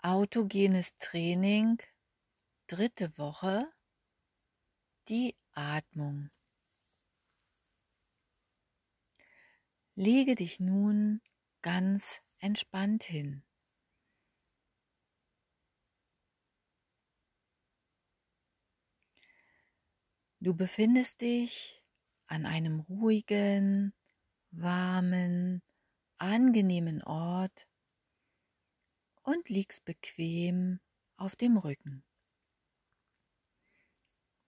Autogenes Training, dritte Woche, die Atmung. Lege dich nun ganz entspannt hin. Du befindest dich an einem ruhigen, warmen, angenehmen Ort und liegst bequem auf dem Rücken.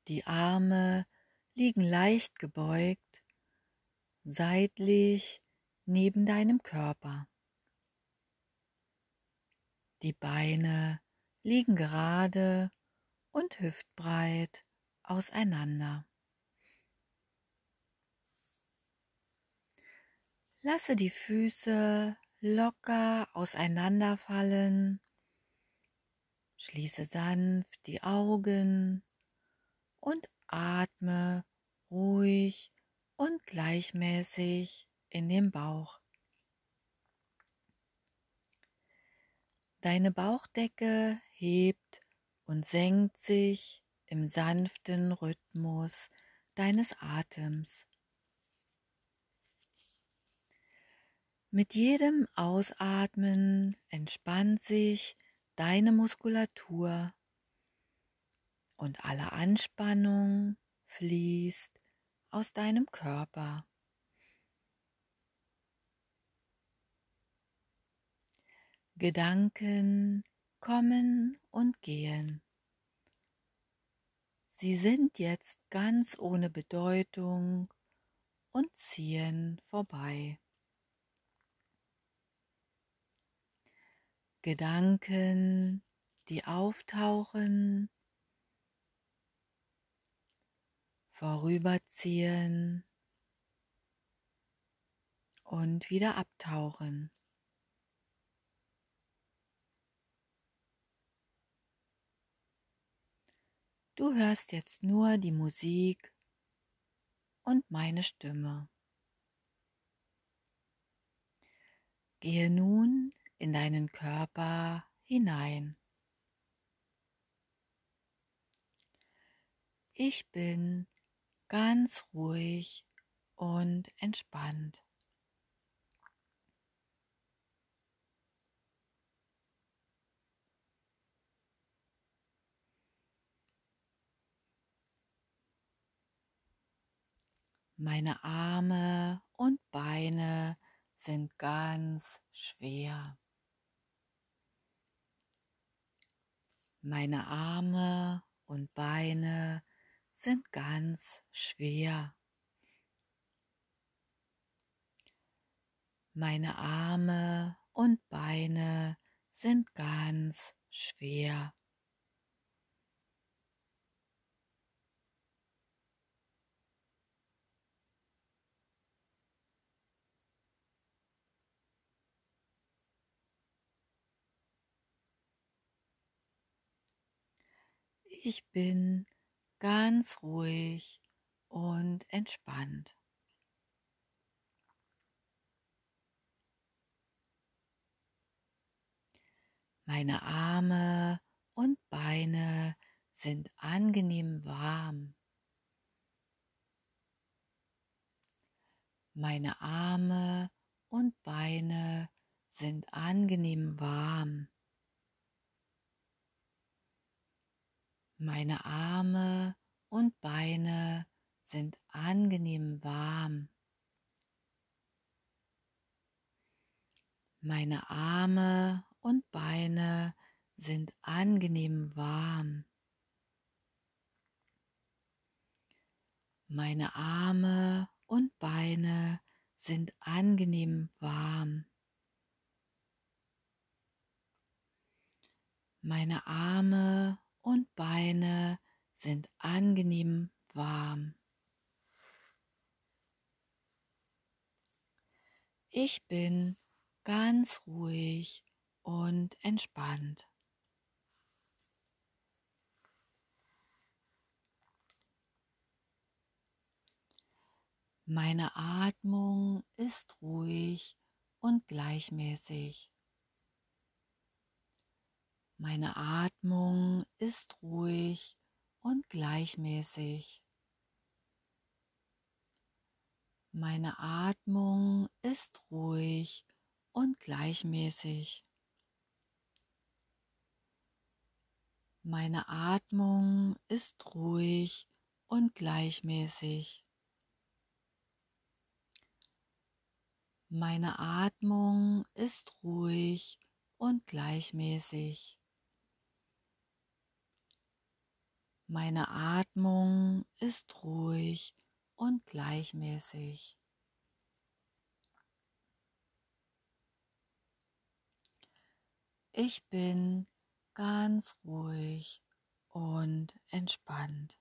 Die Arme liegen leicht gebeugt, seitlich neben deinem Körper. Die Beine liegen gerade und hüftbreit auseinander. Lasse die Füße locker auseinanderfallen. Schließe sanft die Augen und atme ruhig und gleichmäßig in den Bauch. Deine Bauchdecke hebt und senkt sich im sanften Rhythmus deines Atems. Mit jedem Ausatmen entspannt sich deine Muskulatur und alle Anspannung fließt aus deinem Körper. Gedanken kommen und gehen. Sie sind jetzt ganz ohne Bedeutung und ziehen vorbei. Gedanken, die auftauchen, vorüberziehen und wieder abtauchen. Du hörst jetzt nur die Musik und meine Stimme. Gehe nun in deinen Körper hinein. Ich bin ganz ruhig und entspannt. Meine Arme und Beine sind ganz schwer. Meine Arme und Beine sind ganz schwer. Meine Arme und Beine sind ganz schwer. Ich bin ganz ruhig und entspannt. Meine Arme und Beine sind angenehm warm. Meine Arme und Beine sind angenehm warm. Meine Arme und Beine sind angenehm warm. Meine Arme und Beine sind angenehm warm. Meine Arme und Beine sind angenehm warm. Meine Arme und Beine sind angenehm warm. Ich bin ganz ruhig und entspannt. Meine Atmung ist ruhig und gleichmäßig. Meine Atmung ist ruhig und gleichmäßig. Meine Atmung ist ruhig und gleichmäßig. Meine Atmung ist ruhig und gleichmäßig. Meine Atmung ist ruhig und gleichmäßig. Meine Atmung ist ruhig und gleichmäßig. Ich bin ganz ruhig und entspannt.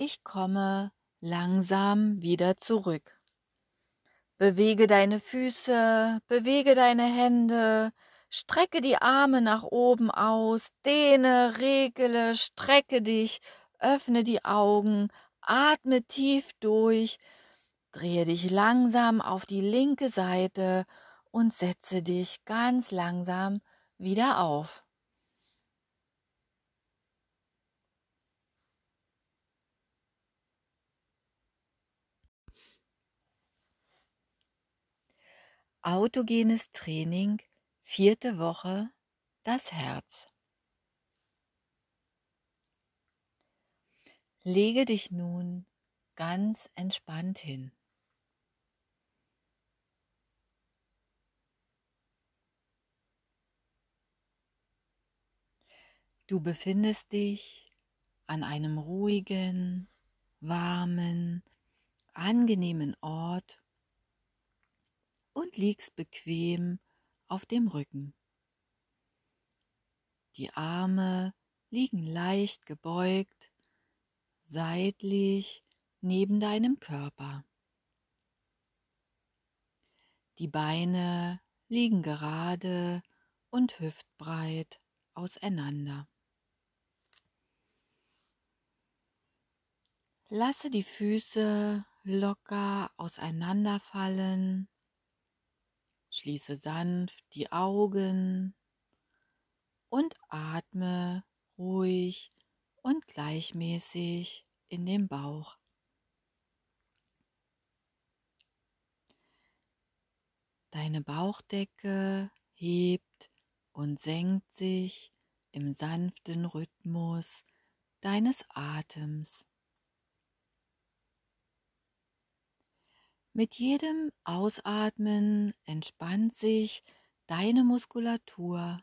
Ich komme langsam wieder zurück. Bewege deine Füße, bewege deine Hände, strecke die Arme nach oben aus, dehne, regele, strecke dich, öffne die Augen, atme tief durch, drehe dich langsam auf die linke Seite und setze dich ganz langsam wieder auf. Autogenes Training, vierte Woche, das Herz. Lege dich nun ganz entspannt hin. Du befindest dich an einem ruhigen, warmen, angenehmen Ort und liegst bequem auf dem Rücken. Die Arme liegen leicht gebeugt, seitlich neben deinem Körper. Die Beine liegen gerade und hüftbreit auseinander. Lasse die Füße locker auseinanderfallen Schließe sanft die Augen und atme ruhig und gleichmäßig in den Bauch. Deine Bauchdecke hebt und senkt sich im sanften Rhythmus deines Atems. Mit jedem Ausatmen entspannt sich deine Muskulatur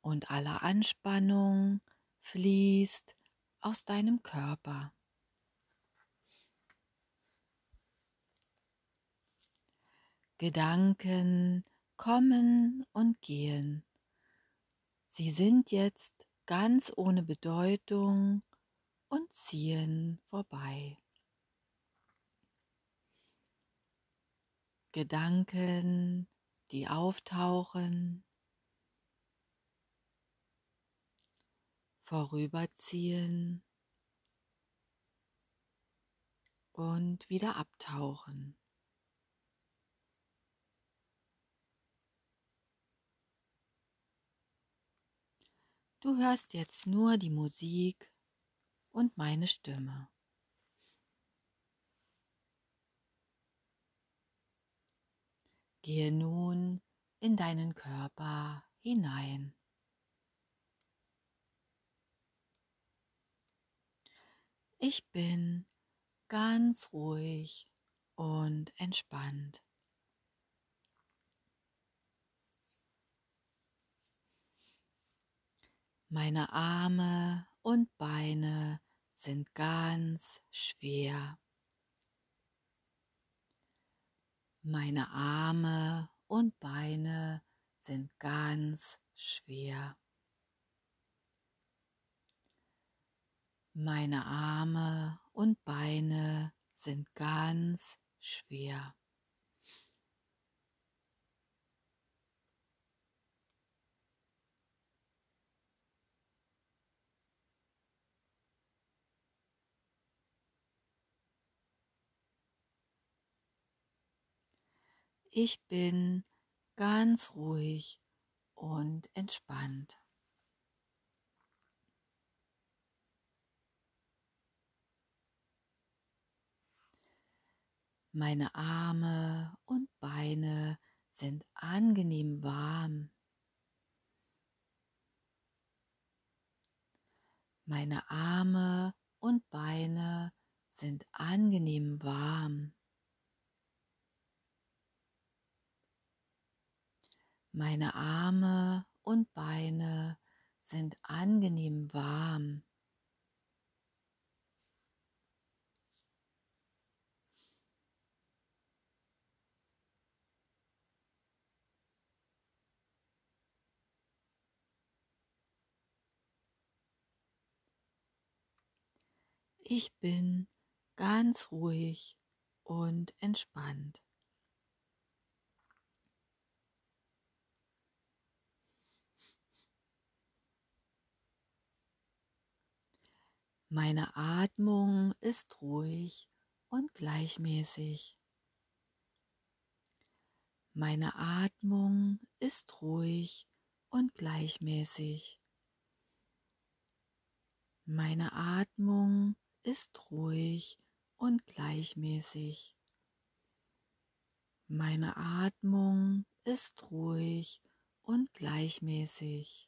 und alle Anspannung fließt aus deinem Körper. Gedanken kommen und gehen. Sie sind jetzt ganz ohne Bedeutung und ziehen vorbei. Gedanken, die auftauchen, vorüberziehen und wieder abtauchen. Du hörst jetzt nur die Musik und meine Stimme. Gehe nun in deinen Körper hinein. Ich bin ganz ruhig und entspannt. Meine Arme und Beine sind ganz schwer. Meine Arme und Beine sind ganz schwer. Meine Arme und Beine sind ganz schwer. Ich bin ganz ruhig und entspannt. Meine Arme und Beine sind angenehm warm. Meine Arme und Beine sind angenehm warm. Meine Arme und Beine sind angenehm warm. Ich bin ganz ruhig und entspannt. Meine Atmung ist ruhig und gleichmäßig. Meine Atmung ist ruhig und gleichmäßig. Meine Atmung ist ruhig und gleichmäßig. Meine Atmung ist ruhig und gleichmäßig.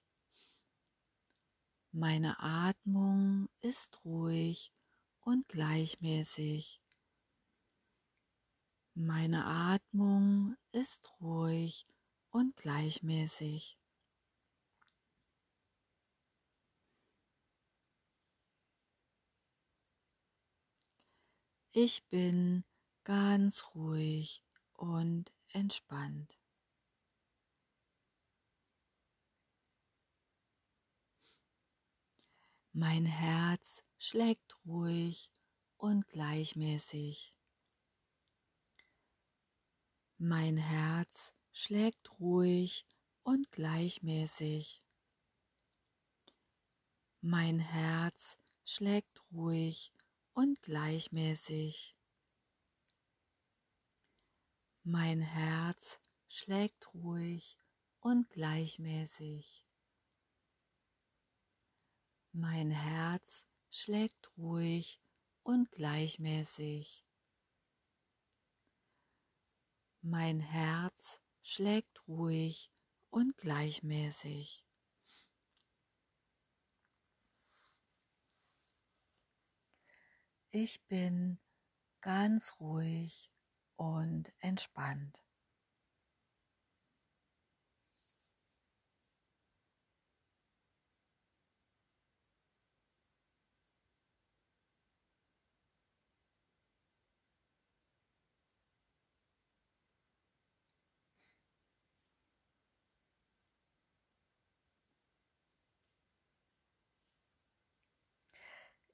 Meine Atmung ist ruhig und gleichmäßig. Meine Atmung ist ruhig und gleichmäßig. Ich bin ganz ruhig und entspannt. Mein Herz schlägt ruhig und gleichmäßig. Mein Herz schlägt ruhig und gleichmäßig. Mein Herz schlägt ruhig und gleichmäßig. Mein Herz schlägt ruhig und gleichmäßig. Mein Herz schlägt ruhig und gleichmäßig. Mein Herz schlägt ruhig und gleichmäßig. Ich bin ganz ruhig und entspannt.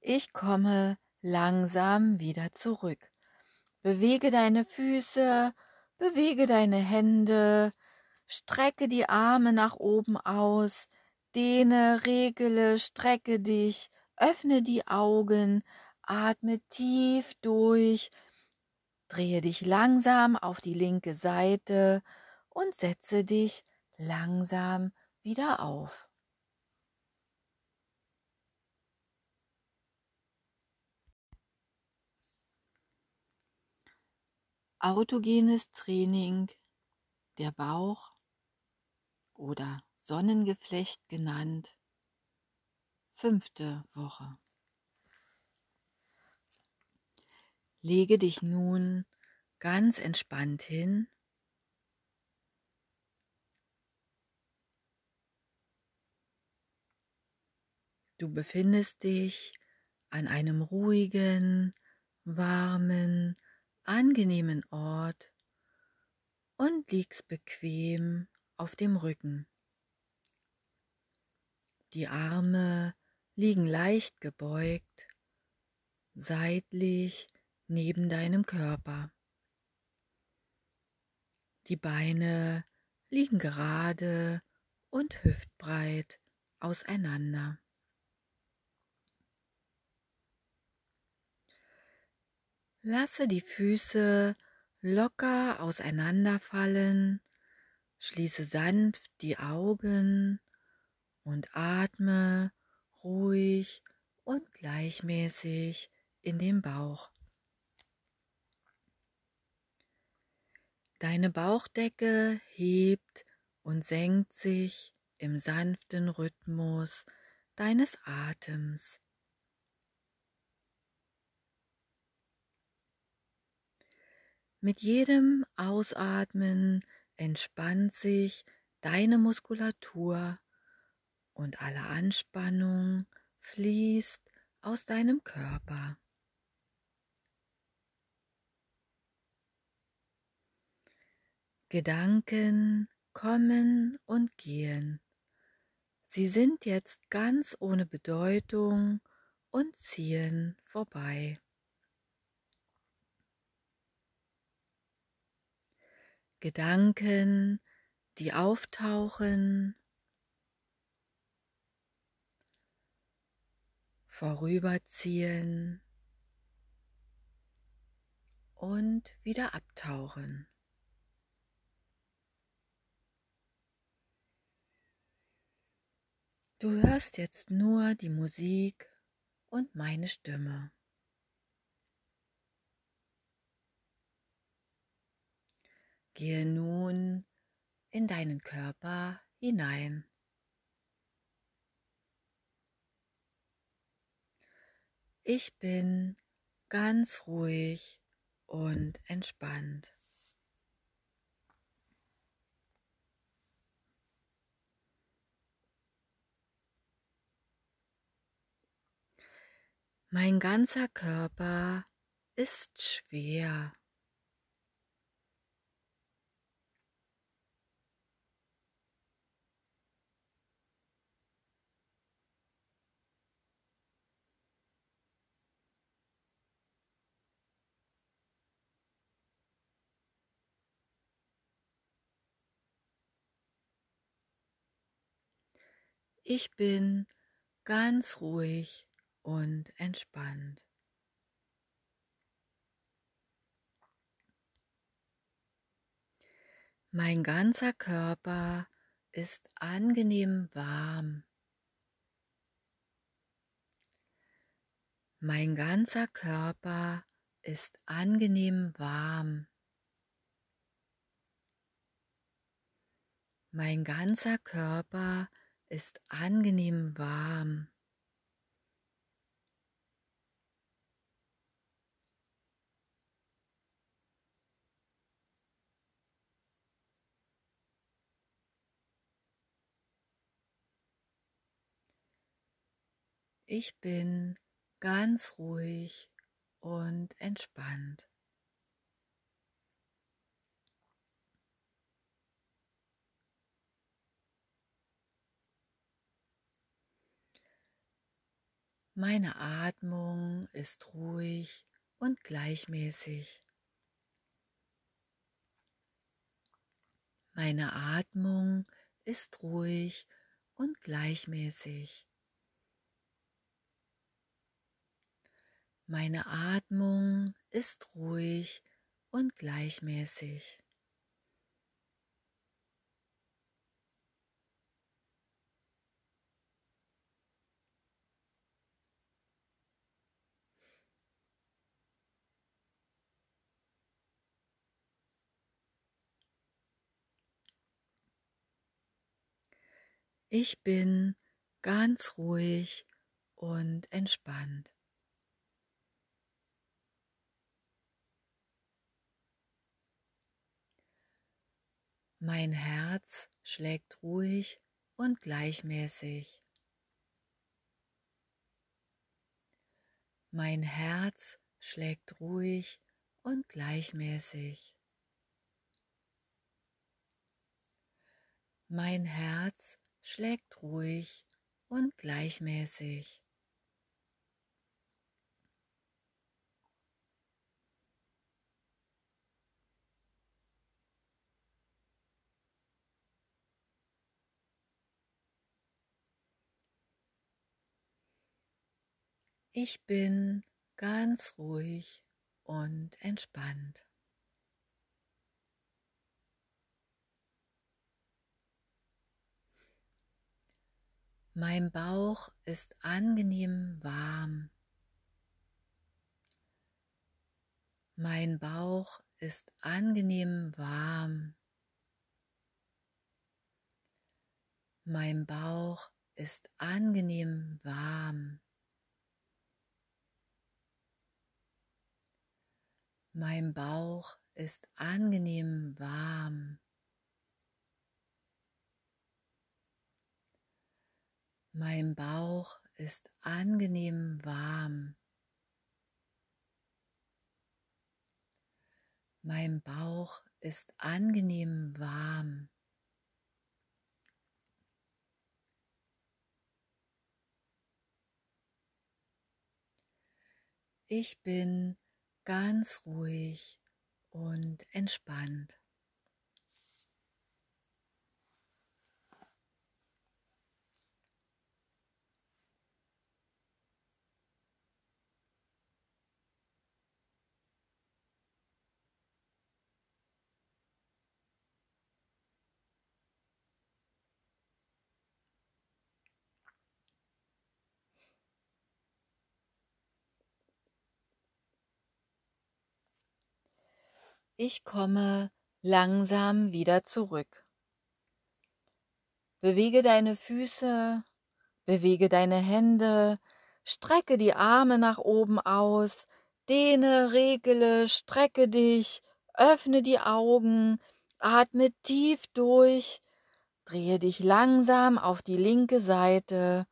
Ich komme langsam wieder zurück. Bewege deine Füße, bewege deine Hände, strecke die Arme nach oben aus, dehne, regele, strecke dich, öffne die Augen, atme tief durch, drehe dich langsam auf die linke Seite und setze dich langsam wieder auf. Autogenes Training der Bauch oder Sonnengeflecht genannt, fünfte Woche. Lege dich nun ganz entspannt hin. Du befindest dich an einem ruhigen, warmen, angenehmen Ort und liegst bequem auf dem Rücken. Die Arme liegen leicht gebeugt, seitlich neben deinem Körper. Die Beine liegen gerade und hüftbreit auseinander. Lasse die Füße locker auseinanderfallen, schließe sanft die Augen und atme ruhig und gleichmäßig in den Bauch. Deine Bauchdecke hebt und senkt sich im sanften Rhythmus deines Atems. Mit jedem Ausatmen entspannt sich deine Muskulatur und alle Anspannung fließt aus deinem Körper. Gedanken kommen und gehen. Sie sind jetzt ganz ohne Bedeutung und ziehen vorbei. Gedanken, die auftauchen, vorüberziehen und wieder abtauchen. Du hörst jetzt nur die Musik und meine Stimme. Gehe nun in deinen Körper hinein. Ich bin ganz ruhig und entspannt. Mein ganzer Körper ist schwer. Ich bin ganz ruhig und entspannt. Mein ganzer Körper ist angenehm warm. Mein ganzer Körper ist angenehm warm. Mein ganzer Körper ist angenehm warm. Ich bin ganz ruhig und entspannt. Meine Atmung ist ruhig und gleichmäßig. Meine Atmung ist ruhig und gleichmäßig. Meine Atmung ist ruhig und gleichmäßig. Ich bin ganz ruhig und entspannt. Mein Herz schlägt ruhig und gleichmäßig. Mein Herz schlägt ruhig und gleichmäßig. Mein Herz schlägt ruhig und gleichmäßig. Ich bin ganz ruhig und entspannt. Mein Bauch ist angenehm warm. Mein Bauch ist angenehm warm. Mein Bauch ist angenehm warm. Mein Bauch ist angenehm warm. Mein Bauch ist angenehm warm. Mein Bauch ist angenehm warm. Ich bin ganz ruhig und entspannt. Ich komme langsam wieder zurück. Bewege deine Füße, bewege deine Hände, strecke die Arme nach oben aus, dehne, regele, strecke dich, öffne die Augen, atme tief durch, drehe dich langsam auf die linke Seite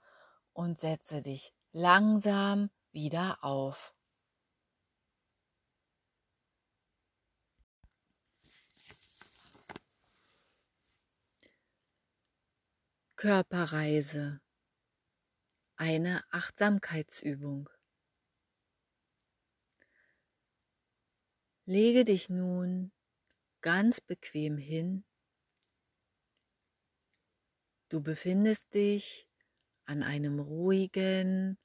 und setze dich langsam wieder auf. Körperreise. Eine Achtsamkeitsübung. Lege dich nun ganz bequem hin. Du befindest dich an einem ruhigen,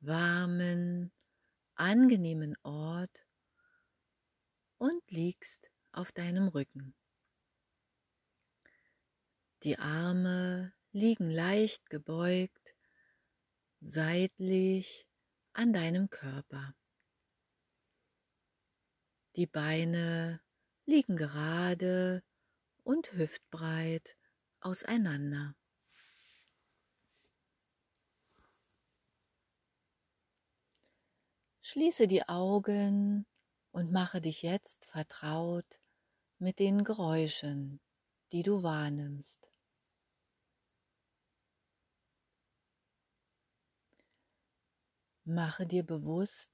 warmen, angenehmen Ort und liegst auf deinem Rücken. Die Arme liegen leicht gebeugt, seitlich an deinem Körper. Die Beine liegen gerade und hüftbreit auseinander. Schließe die Augen und mache dich jetzt vertraut mit den Geräuschen, die du wahrnimmst. Mache dir bewusst,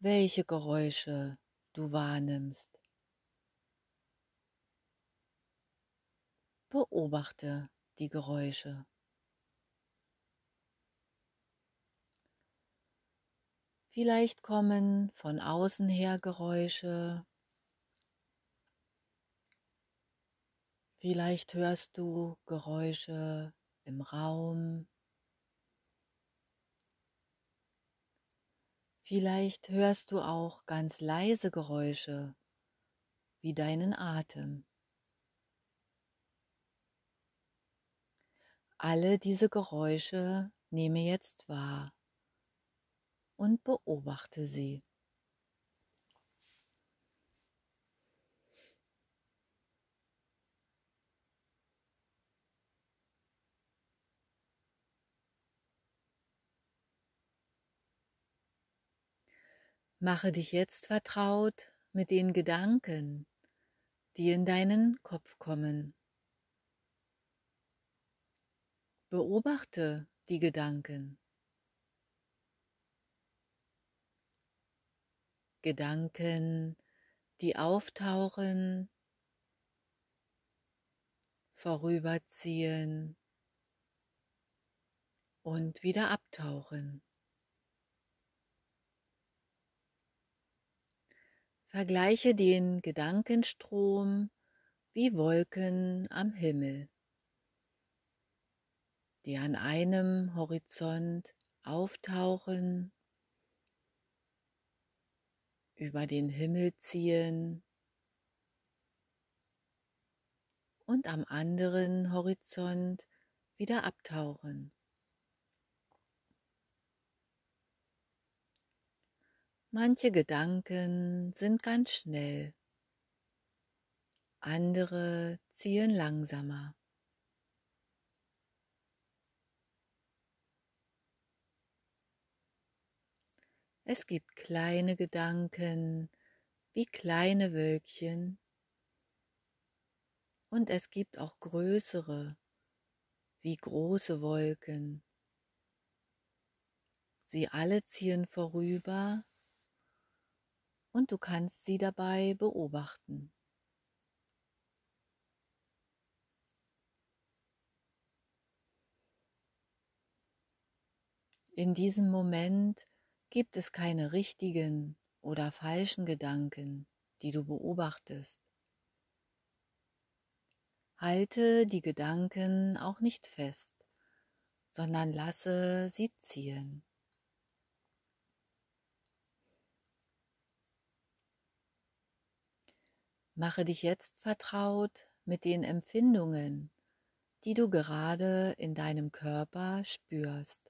welche Geräusche du wahrnimmst. Beobachte die Geräusche. Vielleicht kommen von außen her Geräusche. Vielleicht hörst du Geräusche im Raum. Vielleicht hörst du auch ganz leise Geräusche wie deinen Atem. Alle diese Geräusche nehme jetzt wahr und beobachte sie. Mache dich jetzt vertraut mit den Gedanken, die in deinen Kopf kommen. Beobachte die Gedanken. Gedanken, die auftauchen, vorüberziehen und wieder abtauchen. Vergleiche den Gedankenstrom wie Wolken am Himmel, die an einem Horizont auftauchen, über den Himmel ziehen und am anderen Horizont wieder abtauchen. Manche Gedanken sind ganz schnell, andere ziehen langsamer. Es gibt kleine Gedanken wie kleine Wölkchen und es gibt auch größere wie große Wolken. Sie alle ziehen vorüber und du kannst sie dabei beobachten. In diesem Moment gibt es keine richtigen oder falschen Gedanken, die du beobachtest. Halte die Gedanken auch nicht fest, sondern lasse sie ziehen. Mache dich jetzt vertraut mit den Empfindungen, die du gerade in deinem Körper spürst.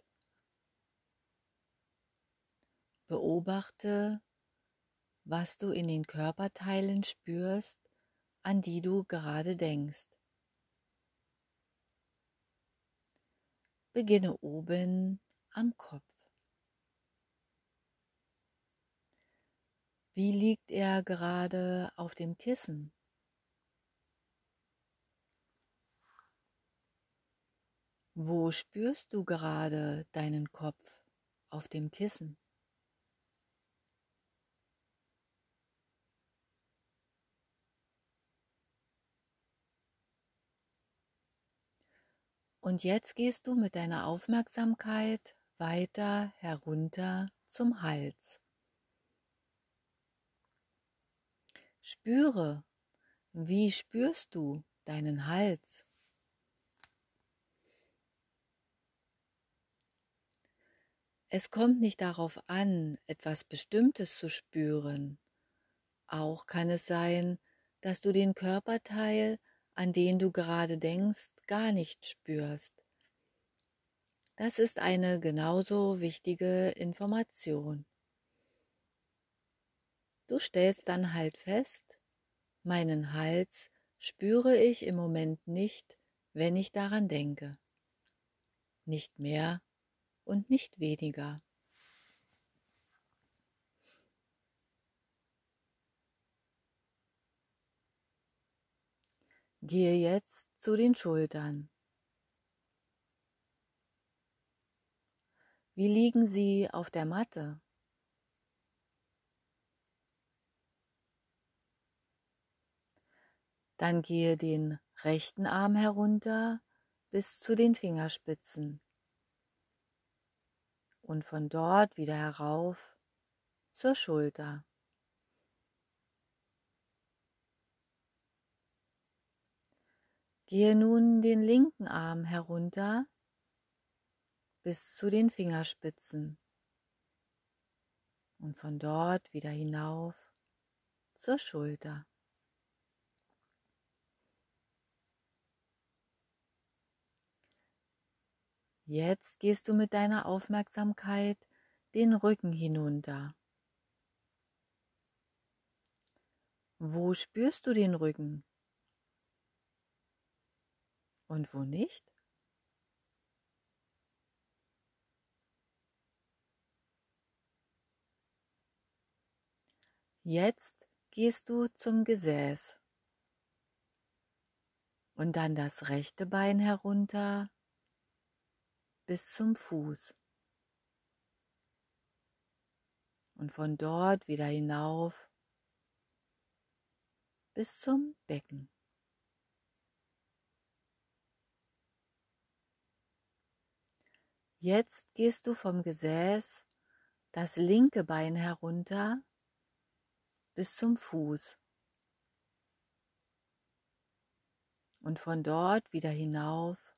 Beobachte, was du in den Körperteilen spürst, an die du gerade denkst. Beginne oben am Kopf. Wie liegt er gerade auf dem Kissen? Wo spürst du gerade deinen Kopf auf dem Kissen? Und jetzt gehst du mit deiner Aufmerksamkeit weiter herunter zum Hals. Spüre, wie spürst du deinen Hals? Es kommt nicht darauf an, etwas Bestimmtes zu spüren. Auch kann es sein, dass du den Körperteil, an den du gerade denkst, gar nicht spürst. Das ist eine genauso wichtige Information. Du stellst dann halt fest, meinen Hals spüre ich im Moment nicht, wenn ich daran denke. Nicht mehr und nicht weniger. Gehe jetzt zu den Schultern. Wie liegen sie auf der Matte? Dann gehe den rechten Arm herunter bis zu den Fingerspitzen und von dort wieder herauf zur Schulter. Gehe nun den linken Arm herunter bis zu den Fingerspitzen und von dort wieder hinauf zur Schulter. Jetzt gehst du mit deiner Aufmerksamkeit den Rücken hinunter. Wo spürst du den Rücken? Und wo nicht? Jetzt gehst du zum Gesäß und dann das rechte Bein herunter bis zum Fuß. Und von dort wieder hinauf bis zum Becken. Jetzt gehst du vom Gesäß das linke Bein herunter bis zum Fuß. Und von dort wieder hinauf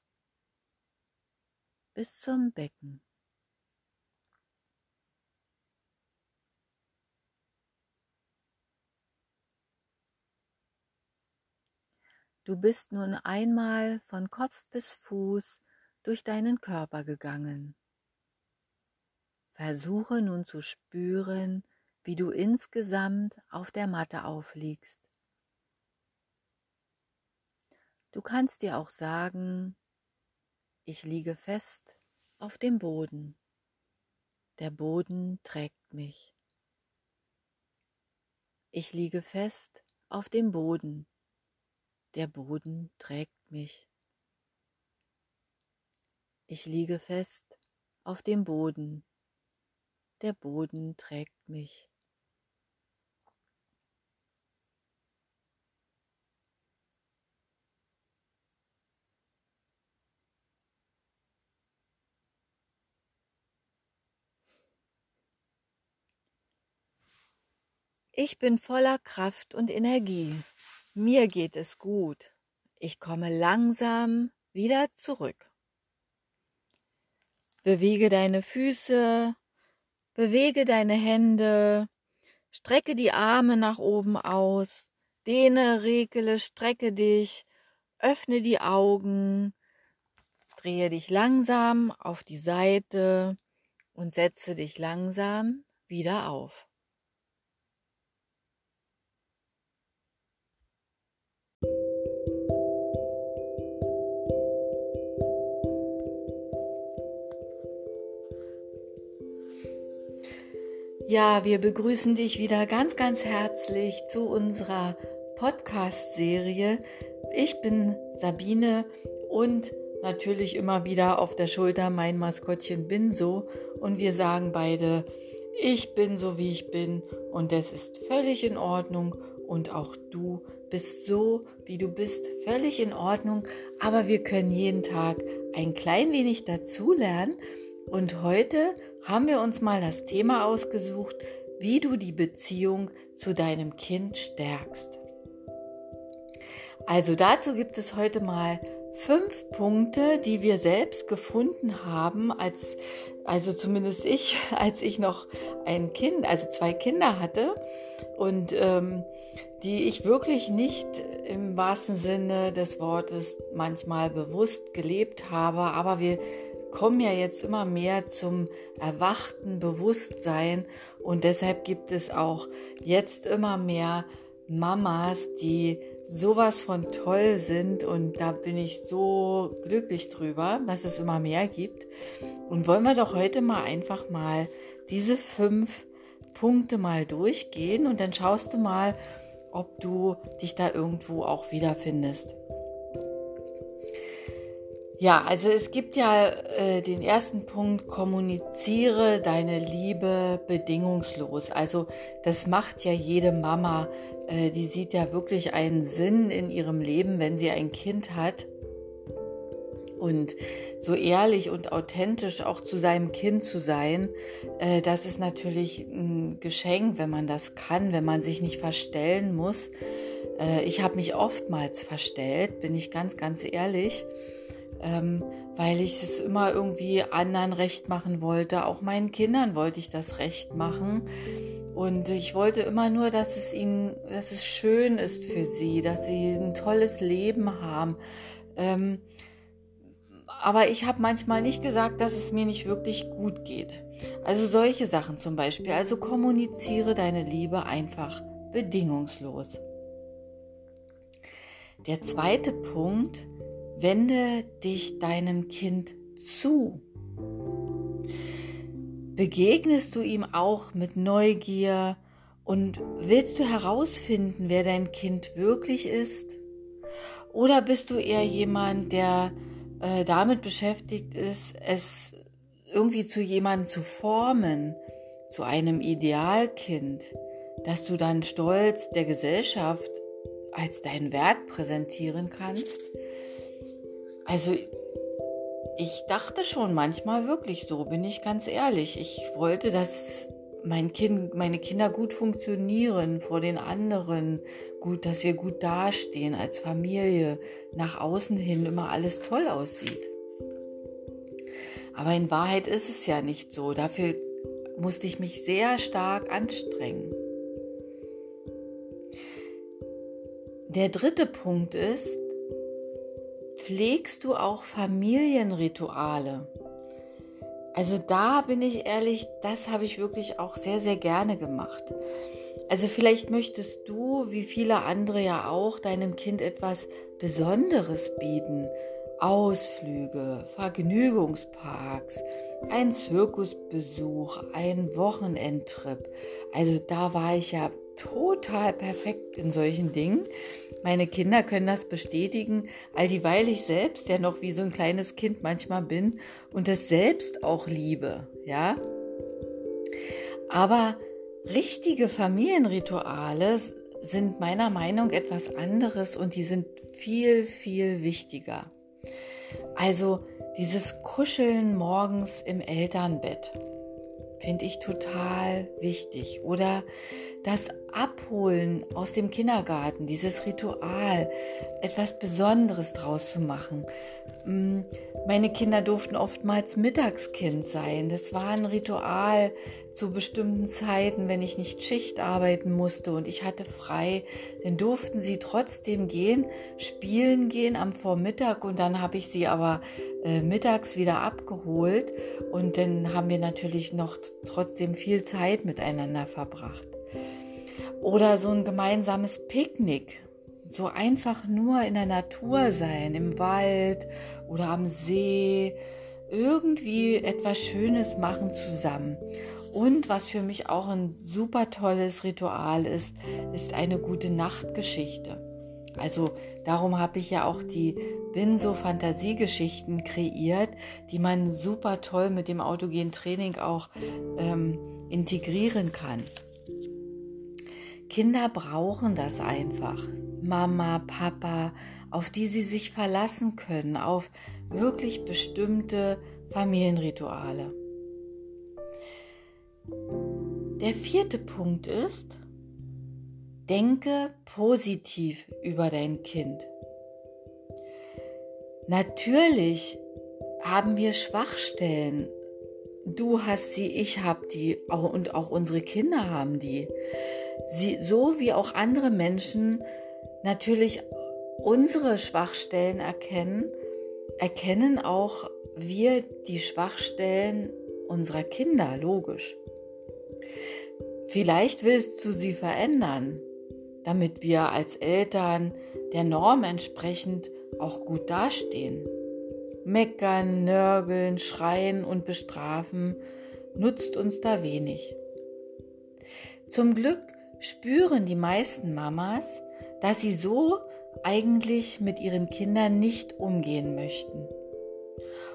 bis zum Becken. Du bist nun einmal von Kopf bis Fuß durch deinen Körper gegangen. Versuche nun zu spüren, wie du insgesamt auf der Matte aufliegst. Du kannst dir auch sagen, ich liege fest auf dem Boden. Der Boden trägt mich. Ich liege fest auf dem Boden. Der Boden trägt mich. Ich liege fest auf dem Boden. Der Boden trägt mich. Ich bin voller Kraft und Energie. Mir geht es gut. Ich komme langsam wieder zurück. Bewege deine Füße, bewege deine Hände, strecke die Arme nach oben aus, dehne, regele, strecke dich, öffne die Augen, drehe dich langsam auf die Seite und setze dich langsam wieder auf. Ja, wir begrüßen dich wieder ganz, ganz herzlich zu unserer Podcast-Serie. Ich bin Sabine und natürlich immer wieder auf der Schulter mein Maskottchen bin so und wir sagen beide, ich bin so wie ich bin. Und es ist völlig in Ordnung. Und auch du bist so wie du bist, völlig in Ordnung, aber wir können jeden Tag ein klein wenig dazulernen und heute haben wir uns mal das Thema ausgesucht, wie du die Beziehung zu deinem Kind stärkst. Also dazu gibt es heute mal fünf Punkte, die wir selbst gefunden haben, als, also zumindest ich, als ich noch ein Kind, also zwei Kinder hatte und ähm, die ich wirklich nicht im wahrsten Sinne des Wortes manchmal bewusst gelebt habe, aber wir kommen ja jetzt immer mehr zum erwachten Bewusstsein und deshalb gibt es auch jetzt immer mehr Mamas, die sowas von toll sind und da bin ich so glücklich drüber, dass es immer mehr gibt. Und wollen wir doch heute mal einfach mal diese fünf Punkte mal durchgehen und dann schaust du mal, ob du dich da irgendwo auch wiederfindest. Ja, also es gibt ja äh, den ersten Punkt, kommuniziere deine Liebe bedingungslos. Also das macht ja jede Mama, äh, die sieht ja wirklich einen Sinn in ihrem Leben, wenn sie ein Kind hat. Und so ehrlich und authentisch auch zu seinem Kind zu sein, äh, das ist natürlich ein Geschenk, wenn man das kann, wenn man sich nicht verstellen muss. Äh, ich habe mich oftmals verstellt, bin ich ganz, ganz ehrlich ähm, weil ich es immer irgendwie anderen recht machen wollte. Auch meinen Kindern wollte ich das recht machen. Und ich wollte immer nur, dass es ihnen, dass es schön ist für sie, dass sie ein tolles Leben haben. Ähm, aber ich habe manchmal nicht gesagt, dass es mir nicht wirklich gut geht. Also solche Sachen zum Beispiel. Also kommuniziere deine Liebe einfach bedingungslos. Der zweite Punkt Wende dich deinem Kind zu. Begegnest du ihm auch mit Neugier und willst du herausfinden, wer dein Kind wirklich ist? Oder bist du eher jemand, der äh, damit beschäftigt ist, es irgendwie zu jemandem zu formen, zu einem Idealkind, dass du dann stolz der Gesellschaft als deinen Wert präsentieren kannst? Also ich dachte schon manchmal wirklich so, bin ich ganz ehrlich. Ich wollte, dass mein Kind, meine Kinder gut funktionieren vor den anderen, gut, dass wir gut dastehen als Familie, nach außen hin immer alles toll aussieht. Aber in Wahrheit ist es ja nicht so. Dafür musste ich mich sehr stark anstrengen. Der dritte Punkt ist, Pflegst du auch Familienrituale? Also da bin ich ehrlich, das habe ich wirklich auch sehr, sehr gerne gemacht. Also vielleicht möchtest du, wie viele andere ja auch, deinem Kind etwas Besonderes bieten. Ausflüge, Vergnügungsparks, ein Zirkusbesuch, ein Wochenendtrip. Also da war ich ja total perfekt in solchen Dingen. Meine Kinder können das bestätigen, all dieweil ich selbst ja noch wie so ein kleines Kind manchmal bin und das selbst auch liebe, ja. Aber richtige Familienrituale sind meiner Meinung etwas anderes und die sind viel, viel wichtiger. Also dieses Kuscheln morgens im Elternbett finde ich total wichtig. Oder das Abholen aus dem Kindergarten, dieses Ritual, etwas Besonderes draus zu machen. Mm, meine Kinder durften oftmals Mittagskind sein. Das war ein Ritual zu bestimmten Zeiten, wenn ich nicht Schicht arbeiten musste und ich hatte frei, dann durften sie trotzdem gehen, spielen gehen am Vormittag und dann habe ich sie aber äh, mittags wieder abgeholt und dann haben wir natürlich noch trotzdem viel Zeit miteinander verbracht. Oder so ein gemeinsames Picknick. So einfach nur in der Natur sein, im Wald oder am See. Irgendwie etwas Schönes machen zusammen. Und was für mich auch ein super tolles Ritual ist, ist eine gute Nachtgeschichte. Also darum habe ich ja auch die Binso Fantasiegeschichten kreiert, die man super toll mit dem autogenen Training auch ähm, integrieren kann. Kinder brauchen das einfach. Mama, Papa, auf die sie sich verlassen können, auf wirklich bestimmte Familienrituale. Der vierte Punkt ist, denke positiv über dein Kind. Natürlich haben wir Schwachstellen. Du hast sie, ich habe die und auch unsere Kinder haben die sie, so wie auch andere Menschen natürlich unsere Schwachstellen erkennen, erkennen auch wir die Schwachstellen unserer Kinder, logisch. Vielleicht willst du sie verändern, damit wir als Eltern der Norm entsprechend auch gut dastehen. Meckern, nörgeln, schreien und bestrafen nutzt uns da wenig. Zum Glück spüren die meisten Mamas, dass sie so eigentlich mit ihren Kindern nicht umgehen möchten.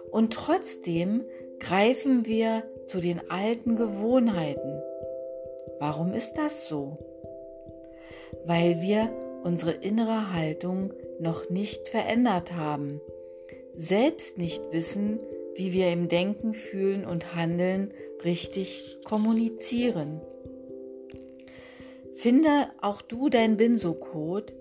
Und trotzdem greifen wir zu den alten Gewohnheiten. Warum ist das so? Weil wir unsere innere Haltung noch nicht verändert haben, selbst nicht wissen, wie wir im Denken, Fühlen und Handeln richtig kommunizieren. Finde auch du dein Binso-Code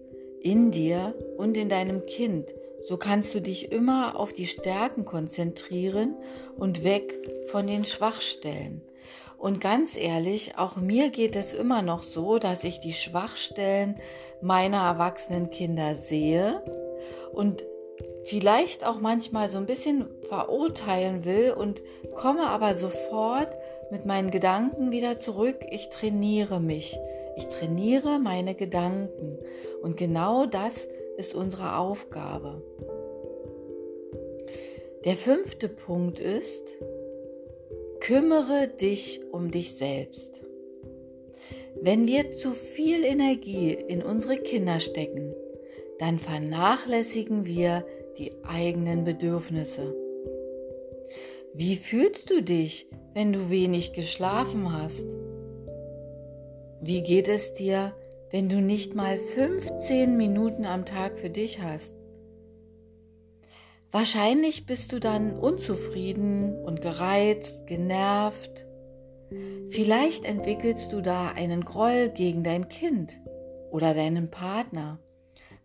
in dir und in deinem Kind. So kannst du dich immer auf die Stärken konzentrieren und weg von den Schwachstellen. Und ganz ehrlich, auch mir geht es immer noch so, dass ich die Schwachstellen meiner erwachsenen Kinder sehe und vielleicht auch manchmal so ein bisschen verurteilen will und komme aber sofort mit meinen Gedanken wieder zurück. Ich trainiere mich. Ich trainiere meine Gedanken und genau das ist unsere Aufgabe. Der fünfte Punkt ist, kümmere dich um dich selbst. Wenn wir zu viel Energie in unsere Kinder stecken, dann vernachlässigen wir die eigenen Bedürfnisse. Wie fühlst du dich, wenn du wenig geschlafen hast? Wie geht es dir, wenn du nicht mal 15 Minuten am Tag für dich hast? Wahrscheinlich bist du dann unzufrieden und gereizt, genervt. Vielleicht entwickelst du da einen Groll gegen dein Kind oder deinen Partner,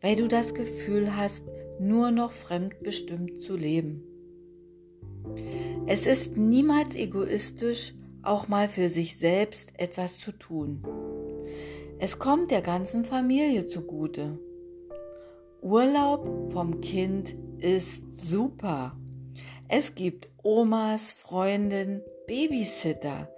weil du das Gefühl hast, nur noch fremdbestimmt zu leben. Es ist niemals egoistisch, auch mal für sich selbst etwas zu tun. Es kommt der ganzen Familie zugute. Urlaub vom Kind ist super. Es gibt Omas, Freundin, Babysitter.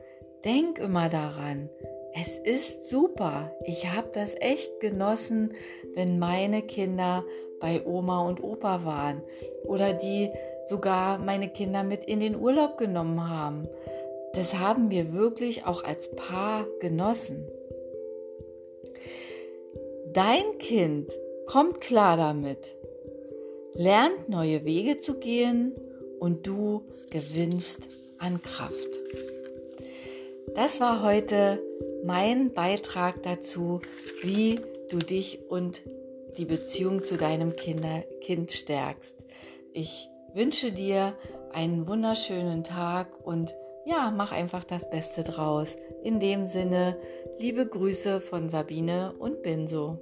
Denk immer daran. Es ist super. Ich habe das echt genossen, wenn meine Kinder bei Oma und Opa waren oder die sogar meine Kinder mit in den Urlaub genommen haben. Das haben wir wirklich auch als Paar genossen. Dein Kind kommt klar damit, lernt neue Wege zu gehen und du gewinnst an Kraft. Das war heute mein Beitrag dazu, wie du dich und die Beziehung zu deinem Kinder, Kind stärkst. Ich wünsche dir einen wunderschönen Tag und ja, mach einfach das Beste draus. In dem Sinne, liebe Grüße von Sabine und Binso.